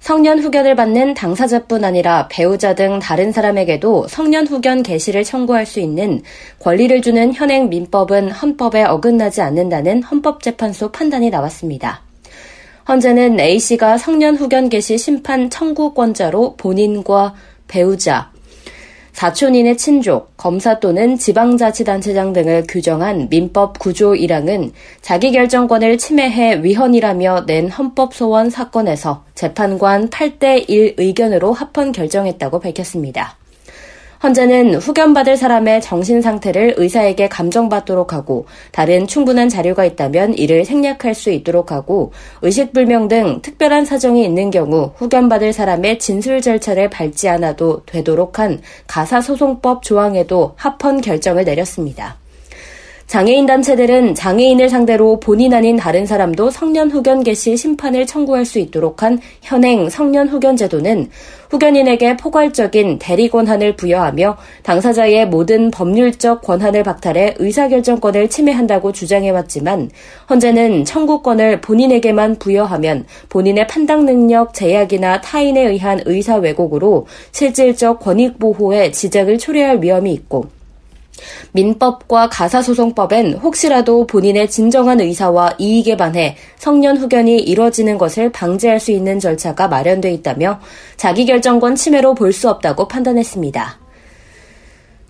성년 후견을 받는 당사자뿐 아니라 배우자 등 다른 사람에게도 성년 후견 개시를 청구할 수 있는 권리를 주는 현행 민법은 헌법에 어긋나지 않는다는 헌법재판소 판단이 나왔습니다. 현재는 A씨가 성년 후견 개시 심판 청구권자로 본인과 배우자, 사촌인의 친족, 검사 또는 지방자치단체장 등을 규정한 민법 9조 1항은 자기결정권을 침해해 위헌이라며 낸 헌법소원 사건에서 재판관 8대1 의견으로 합헌 결정했다고 밝혔습니다. 헌재는 후견받을 사람의 정신 상태를 의사에게 감정받도록 하고 다른 충분한 자료가 있다면 이를 생략할 수 있도록 하고 의식불명 등 특별한 사정이 있는 경우 후견받을 사람의 진술 절차를 밟지 않아도 되도록 한 가사소송법 조항에도 합헌 결정을 내렸습니다. 장애인 단체들은 장애인을 상대로 본인 아닌 다른 사람도 성년 후견 개시 심판을 청구할 수 있도록 한 현행 성년 후견 제도는 후견인에게 포괄적인 대리 권한을 부여하며 당사자의 모든 법률적 권한을 박탈해 의사결정권을 침해한다고 주장해왔지만 현재는 청구권을 본인에게만 부여하면 본인의 판단 능력 제약이나 타인에 의한 의사 왜곡으로 실질적 권익 보호에 지적을 초래할 위험이 있고 민법과 가사소송법엔 혹시라도 본인의 진정한 의사와 이익에 반해 성년 후견이 이뤄지는 것을 방지할 수 있는 절차가 마련돼 있다며 자기결정권 침해로 볼 수 없다고 판단했습니다.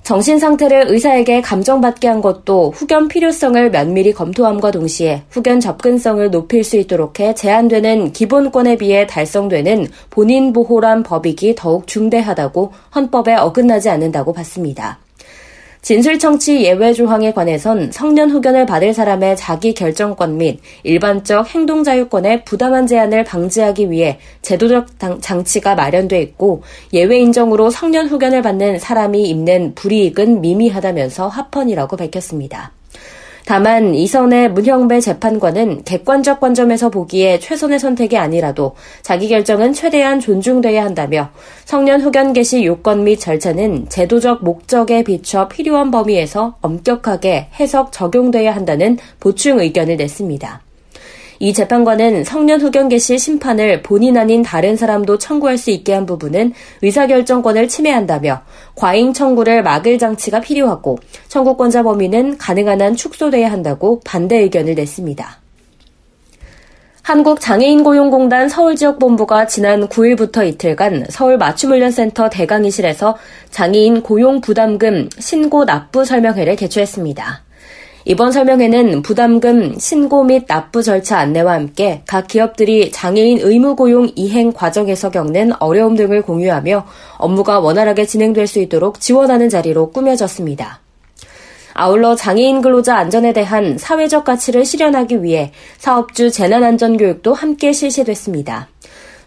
정신 상태를 의사에게 감정받게 한 것도 후견 필요성을 면밀히 검토함과 동시에 후견 접근성을 높일 수 있도록 해 제한되는 기본권에 비해 달성되는 본인 보호란 법익이 더욱 중대하다고 헌법에 어긋나지 않는다고 봤습니다. 진술청취 예외 조항에 관해선 성년 후견을 받을 사람의 자기 결정권 및 일반적 행동 자유권의 부당한 제한을 방지하기 위해 제도적 장치가 마련돼 있고 예외 인정으로 성년 후견을 받는 사람이 입는 불이익은 미미하다면서 합헌이라고 밝혔습니다. 다만 이선의 문형배 재판관은 객관적 관점에서 보기에 최선의 선택이 아니라도 자기 결정은 최대한 존중돼야 한다며 성년 후견 개시 요건 및 절차는 제도적 목적에 비춰 필요한 범위에서 엄격하게 해석 적용돼야 한다는 보충 의견을 냈습니다. 이 재판관은 성년 후견 개시 심판을 본인 아닌 다른 사람도 청구할 수 있게 한 부분은 의사결정권을 침해한다며 과잉 청구를 막을 장치가 필요하고 청구권자 범위는 가능한 한 축소돼야 한다고 반대 의견을 냈습니다. 한국장애인고용공단 서울지역본부가 지난 9일부터 이틀간 서울맞춤훈련센터 대강의실에서 장애인 고용부담금 신고 납부 설명회를 개최했습니다. 이번 설명회는 부담금 신고 및 납부 절차 안내와 함께 각 기업들이 장애인 의무 고용 이행 과정에서 겪는 어려움 등을 공유하며 업무가 원활하게 진행될 수 있도록 지원하는 자리로 꾸며졌습니다. 아울러 장애인 근로자 안전에 대한 사회적 가치를 실현하기 위해 사업주 재난안전교육도 함께 실시됐습니다.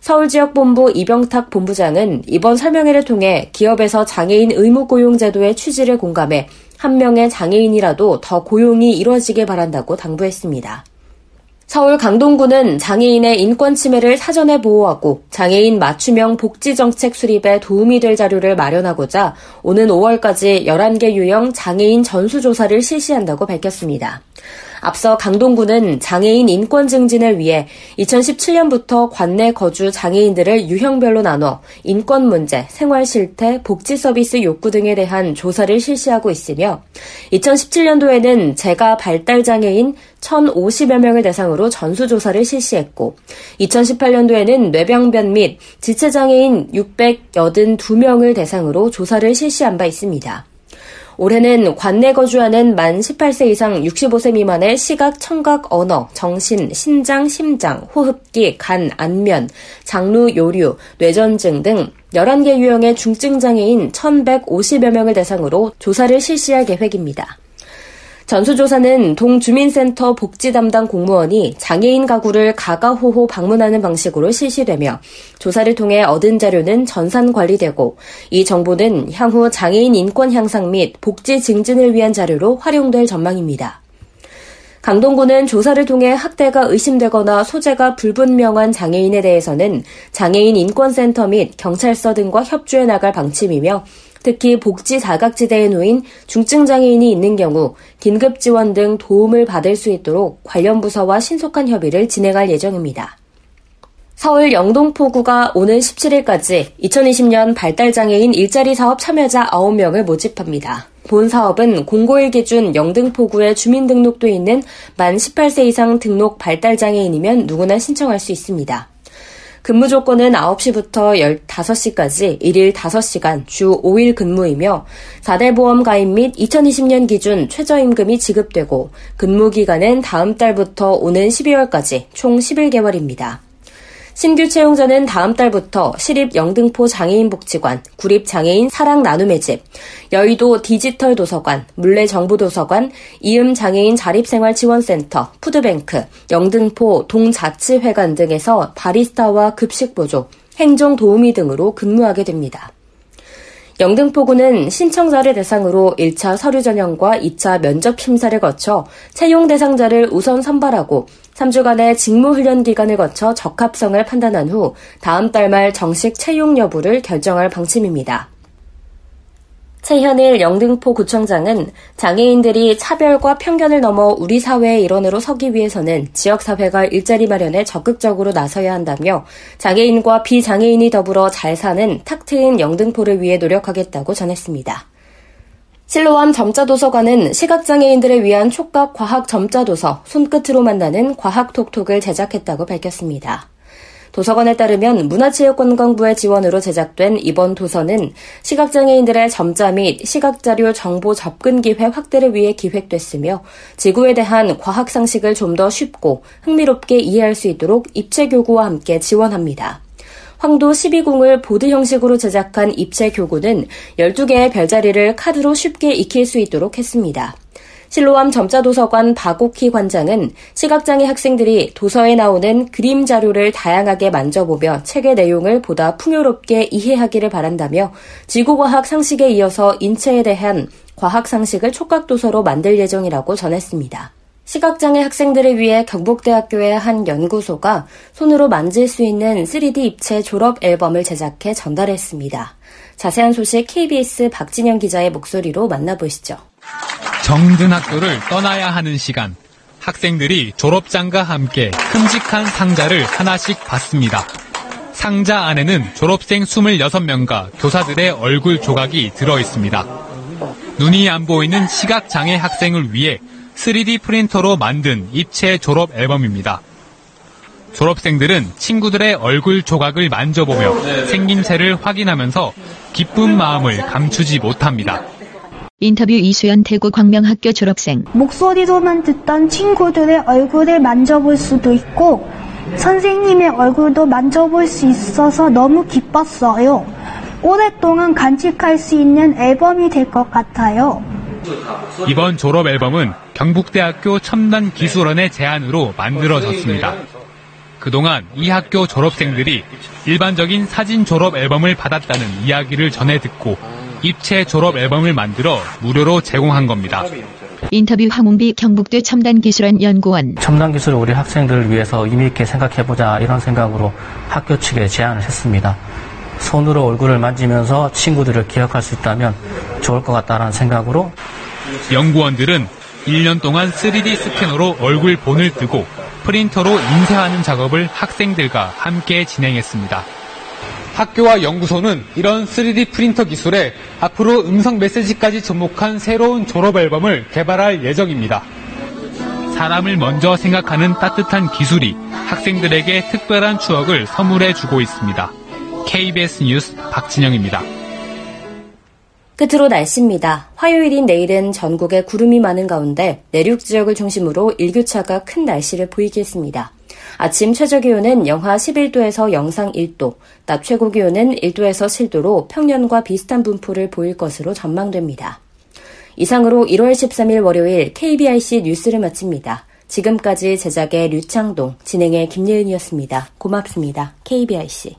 서울지역본부 이병탁 본부장은 이번 설명회를 통해 기업에서 장애인 의무 고용 제도의 취지를 공감해 한 명의 장애인이라도 더 고용이 이뤄지길 바란다고 당부했습니다. 서울 강동구는 장애인의 인권 침해를 사전에 보호하고 장애인 맞춤형 복지 정책 수립에 도움이 될 자료를 마련하고자 오는 5월까지 11개 유형 장애인 전수조사를 실시한다고 밝혔습니다. 앞서 강동구는 장애인 인권 증진을 위해 2017년부터 관내 거주 장애인들을 유형별로 나눠 인권 문제, 생활 실태, 복지 서비스 욕구 등에 대한 조사를 실시하고 있으며 2017년도에는 재가 발달 장애인 1,050여 명을 대상으로 전수조사를 실시했고 2018년도에는 뇌병변 및 지체장애인 682명을 대상으로 조사를 실시한 바 있습니다. 올해는 관내 거주하는 만 18세 이상 65세 미만의 시각, 청각, 언어, 정신, 신장, 심장, 호흡기, 간, 안면, 장루, 요류, 뇌전증 등 11개 유형의 중증장애인 1,150여 명을 대상으로 조사를 실시할 계획입니다. 전수조사는 동주민센터 복지 담당 공무원이 장애인 가구를 가가호호 방문하는 방식으로 실시되며 조사를 통해 얻은 자료는 전산 관리되고 이 정보는 향후 장애인 인권 향상 및 복지 증진을 위한 자료로 활용될 전망입니다. 강동구는 조사를 통해 학대가 의심되거나 소재가 불분명한 장애인에 대해서는 장애인 인권센터 및 경찰서 등과 협조해 나갈 방침이며 특히 복지 사각지대에 놓인 중증 장애인이 있는 경우 긴급 지원 등 도움을 받을 수 있도록 관련 부서와 신속한 협의를 진행할 예정입니다. 서울 영동포구가 오는 17일까지 2020년 발달장애인 일자리 사업 참여자 9명을 모집합니다. 본 사업은 공고일 기준 영등포구에 주민등록돼 있는 만 18세 이상 등록 발달장애인이면 누구나 신청할 수 있습니다. 근무 조건은 9시부터 15시까지 1일 5시간 주 5일 근무이며 4대 보험 가입 및 2020년 기준 최저임금이 지급되고 근무 기간은 다음 달부터 오는 12월까지 총 11개월입니다. 신규 채용자는 다음 달부터 시립 영등포 장애인 복지관, 구립 장애인 사랑 나눔의 집, 여의도 디지털 도서관, 문래 정보 도서관, 이음 장애인 자립생활 지원센터, 푸드뱅크, 영등포 동자치회관 등에서 바리스타와 급식 보조, 행정 도우미 등으로 근무하게 됩니다. 영등포구는 신청자를 대상으로 1차 서류 전형과 2차 면접 심사를 거쳐 채용 대상자를 우선 선발하고 3주간의 직무훈련 기간을 거쳐 적합성을 판단한 후 다음 달 말 정식 채용 여부를 결정할 방침입니다. 최현일 영등포 구청장은 장애인들이 차별과 편견을 넘어 우리 사회의 일원으로 서기 위해서는 지역사회가 일자리 마련에 적극적으로 나서야 한다며 장애인과 비장애인이 더불어 잘 사는 탁 트인 영등포를 위해 노력하겠다고 전했습니다. 실로암 점자도서관은 시각장애인들을 위한 촉각 과학 점자도서 손끝으로 만나는 과학 톡톡을 제작했다고 밝혔습니다. 도서관에 따르면 문화체육관광부의 지원으로 제작된 이번 도서는 시각장애인들의 점자 및 시각자료 정보 접근 기회 확대를 위해 기획됐으며 지구에 대한 과학 상식을 좀 더 쉽고 흥미롭게 이해할 수 있도록 입체 교구와 함께 지원합니다. 황도 12궁을 보드 형식으로 제작한 입체 교구는 12개의 별자리를 카드로 쉽게 익힐 수 있도록 했습니다. 실로암 점자도서관 박옥희 관장은 시각장애 학생들이 도서에 나오는 그림 자료를 다양하게 만져보며 책의 내용을 보다 풍요롭게 이해하기를 바란다며 지구과학 상식에 이어서 인체에 대한 과학 상식을 촉각도서로 만들 예정이라고 전했습니다. 시각장애 학생들을 위해 경북대학교의 한 연구소가 손으로 만질 수 있는 3D 입체 졸업 앨범을 제작해 전달했습니다. 자세한 소식 KBS 박진영 기자의 목소리로 만나보시죠. 정든 학교를 떠나야 하는 시간. 학생들이 졸업장과 함께 큼직한 상자를 하나씩 받습니다. 상자 안에는 졸업생 26명과 교사들의 얼굴 조각이 들어 있습니다. 눈이 안 보이는 시각장애 학생을 위해 3D 프린터로 만든 입체 졸업 앨범입니다. 졸업생들은 친구들의 얼굴 조각을 만져보며 생김새를 확인하면서 기쁜 마음을 감추지 못합니다. 인터뷰 이수연 대구 광명학교 졸업생. 목소리로만 듣던 친구들의 얼굴을 만져볼 수도 있고 선생님의 얼굴도 만져볼 수 있어서 너무 기뻤어요. 오랫동안 간직할 수 있는 앨범이 될 것 같아요. 이번 졸업 앨범은 경북대학교 첨단기술원의 제안으로 만들어졌습니다. 그동안 이 학교 졸업생들이 일반적인 사진 졸업 앨범을 받았다는 이야기를 전해 듣고 입체 졸업 앨범을 만들어 무료로 제공한 겁니다. 인터뷰 황웅비 경북대 첨단기술원 연구원. 첨단기술을 우리 학생들을 위해서 의미 있게 생각해보자 이런 생각으로 학교 측에 제안을 했습니다. 손으로 얼굴을 만지면서 친구들을 기억할 수 있다면 좋을 것 같다는 생각으로 연구원들은 1년 동안 3D 스캐너로 얼굴 본을 뜨고 프린터로 인쇄하는 작업을 학생들과 함께 진행했습니다. 학교와 연구소는 이런 3D 프린터 기술에 앞으로 음성 메시지까지 접목한 새로운 졸업 앨범을 개발할 예정입니다. 사람을 먼저 생각하는 따뜻한 기술이 학생들에게 특별한 추억을 선물해 주고 있습니다. KBS 뉴스 박진영입니다. 끝으로 날씨입니다. 화요일인 내일은 전국에 구름이 많은 가운데 내륙 지역을 중심으로 일교차가 큰 날씨를 보이겠습니다. 아침 최저 기온은 영하 11도에서 영상 1도, 낮 최고 기온은 1도에서 7도로 평년과 비슷한 분포를 보일 것으로 전망됩니다. 이상으로 1월 13일 월요일 KBIC 뉴스를 마칩니다. 지금까지 제작의 류창동, 진행의 김예은이었습니다. 고맙습니다. KBIC.